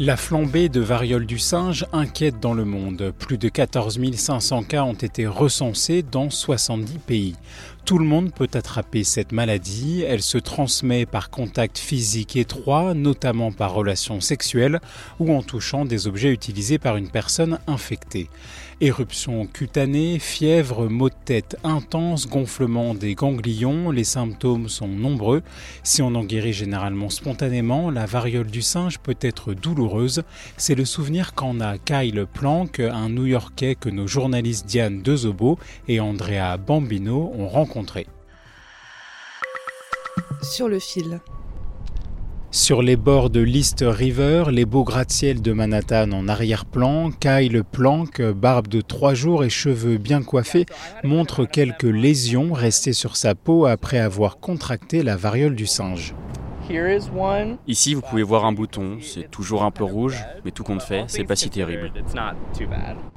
La flambée de variole du singe inquiète dans le monde. Plus de 14 500 cas ont été recensés dans 70 pays. Tout le monde peut attraper cette maladie. Elle se transmet par contact physique étroit, notamment par relations sexuelles ou en touchant des objets utilisés par une personne infectée. Éruption cutanée, fièvre, maux de tête intense, gonflement des ganglions, les symptômes sont nombreux. Si on en guérit généralement spontanément, la variole du singe peut être douloureuse. C'est le souvenir qu'en a Kyle Planck, un New-Yorkais que nos journalistes Diane Dezobo et Andrea Bambino ont rencontré. Sur le fil. Sur les bords de l'East River, les beaux gratte-ciel de Manhattan en arrière-plan, Kyle Planck, barbe de trois jours et cheveux bien coiffés, montre quelques lésions restées sur sa peau après avoir contracté la variole du singe. Ici, vous pouvez voir un bouton, c'est toujours un peu rouge, mais tout compte fait, c'est pas si terrible.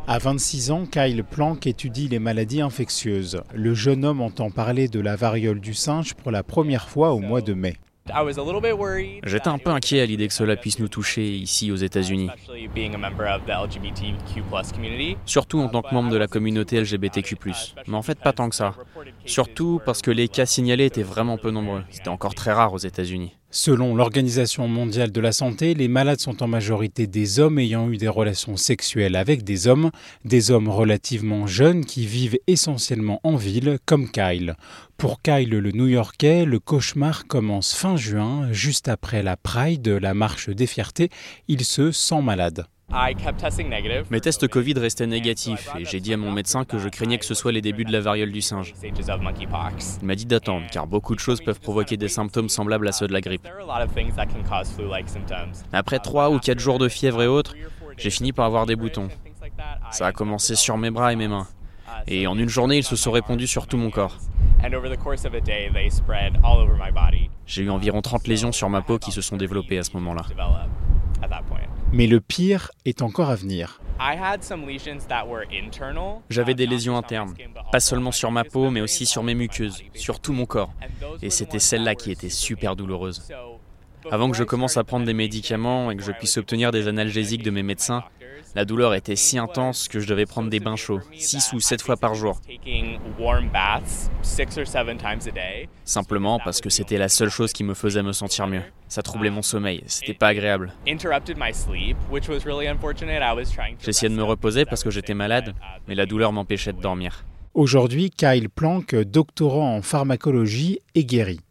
À 26 ans, Kyle Planck étudie les maladies infectieuses. Le jeune homme entend parler de la variole du singe pour la première fois au mois de mai. J'étais un peu inquiet à l'idée que cela puisse nous toucher ici aux États-Unis. Surtout en tant que membre de la communauté LGBTQ. Mais en fait, pas tant que ça. Surtout parce que les cas signalés étaient vraiment peu nombreux. C'était encore très rare aux États-Unis. Selon l'Organisation mondiale de la santé, les malades sont en majorité des hommes ayant eu des relations sexuelles avec des hommes, des hommes relativement jeunes qui vivent essentiellement en ville, comme Kyle. Pour Kyle le New-Yorkais, le cauchemar commence fin juin, juste après la Pride, la marche des fiertés. Il se sent malade. Mes tests Covid restaient négatifs et j'ai dit à mon médecin que je craignais que ce soit les débuts de la variole du singe. Il m'a dit d'attendre car beaucoup de choses peuvent provoquer des symptômes semblables à ceux de la grippe. Après 3 ou 4 jours de fièvre et autres, j'ai fini par avoir des boutons. Ça a commencé sur mes bras et mes mains. Et en une journée, ils se sont répandus sur tout mon corps. J'ai eu environ 30 lésions sur ma peau qui se sont développées à ce moment-là. Mais le pire est encore à venir. J'avais des lésions internes, pas seulement sur ma peau, mais aussi sur mes muqueuses, sur tout mon corps. Et c'était celle-là qui était super douloureuse. Avant que je commence à prendre des médicaments et que je puisse obtenir des analgésiques de mes médecins, la douleur était si intense que je devais prendre des bains chauds, 6 ou 7 fois par jour. Simplement parce que c'était la seule chose qui me faisait me sentir mieux. Ça troublait mon sommeil, c'était pas agréable. J'essayais de me reposer parce que j'étais malade, mais la douleur m'empêchait de dormir. Aujourd'hui, Kyle Planck, doctorant en pharmacologie, est guéri.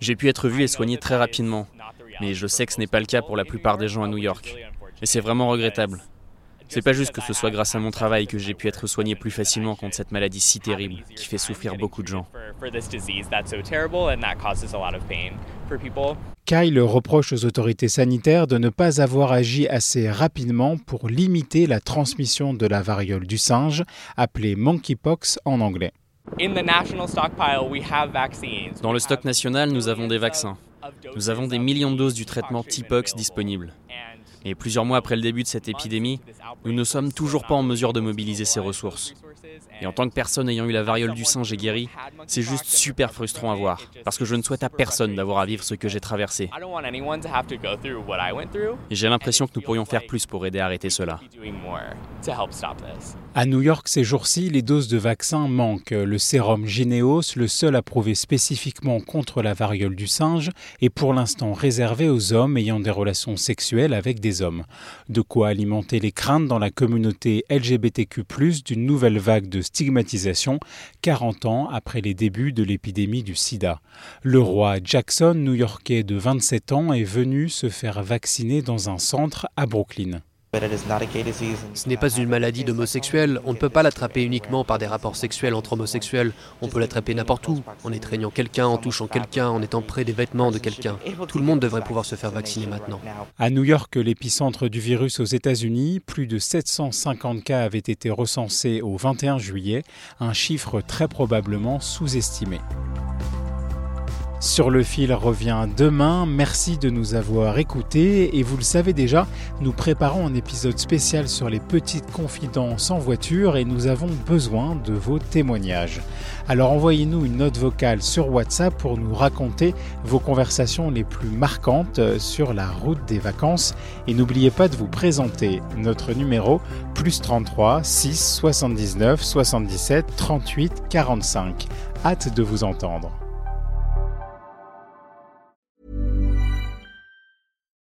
J'ai pu être vu et soigné très rapidement, mais je sais que ce n'est pas le cas pour la plupart des gens à New York. Et c'est vraiment regrettable. C'est pas juste que ce soit grâce à mon travail que j'ai pu être soigné plus facilement contre cette maladie si terrible qui fait souffrir beaucoup de gens. Kyle reproche aux autorités sanitaires de ne pas avoir agi assez rapidement pour limiter la transmission de la variole du singe, appelée monkeypox en anglais. Dans le stock national, nous avons des vaccins. Nous avons des millions de doses du traitement T-Pox disponibles. Et plusieurs mois après le début de cette épidémie, nous ne sommes toujours pas en mesure de mobiliser ces ressources. Et en tant que personne ayant eu la variole du singe et guéri, c'est juste super frustrant à voir, parce que je ne souhaite à personne d'avoir à vivre ce que j'ai traversé. Et j'ai l'impression que nous pourrions faire plus pour aider à arrêter cela. À New York, ces jours-ci, les doses de vaccins manquent. Le sérum Gineos, le seul approuvé spécifiquement contre la variole du singe, est pour l'instant réservé aux hommes ayant des relations sexuelles avec des hommes. De quoi alimenter les craintes dans la communauté LGBTQ+, d'une nouvelle vague de stigmatisation 40 ans après les débuts de l'épidémie du sida. Le roi Jackson, new-yorkais de 27 ans, est venu se faire vacciner dans un centre à Brooklyn. Ce n'est pas une maladie d'homosexuel. On ne peut pas l'attraper uniquement par des rapports sexuels entre homosexuels. On peut l'attraper n'importe où, en étreignant quelqu'un, en touchant quelqu'un, en étant près des vêtements de quelqu'un. Tout le monde devrait pouvoir se faire vacciner maintenant. À New York, l'épicentre du virus aux États-Unis, plus de 750 cas avaient été recensés au 21 juillet, un chiffre très probablement sous-estimé. Sur le fil revient demain. Merci de nous avoir écoutés et vous le savez déjà, nous préparons un épisode spécial sur les petites confidences en voiture et nous avons besoin de vos témoignages. Alors envoyez-nous une note vocale sur WhatsApp pour nous raconter vos conversations les plus marquantes sur la route des vacances et n'oubliez pas de vous présenter notre numéro plus 33 6 79 77 38 45. Hâte de vous entendre.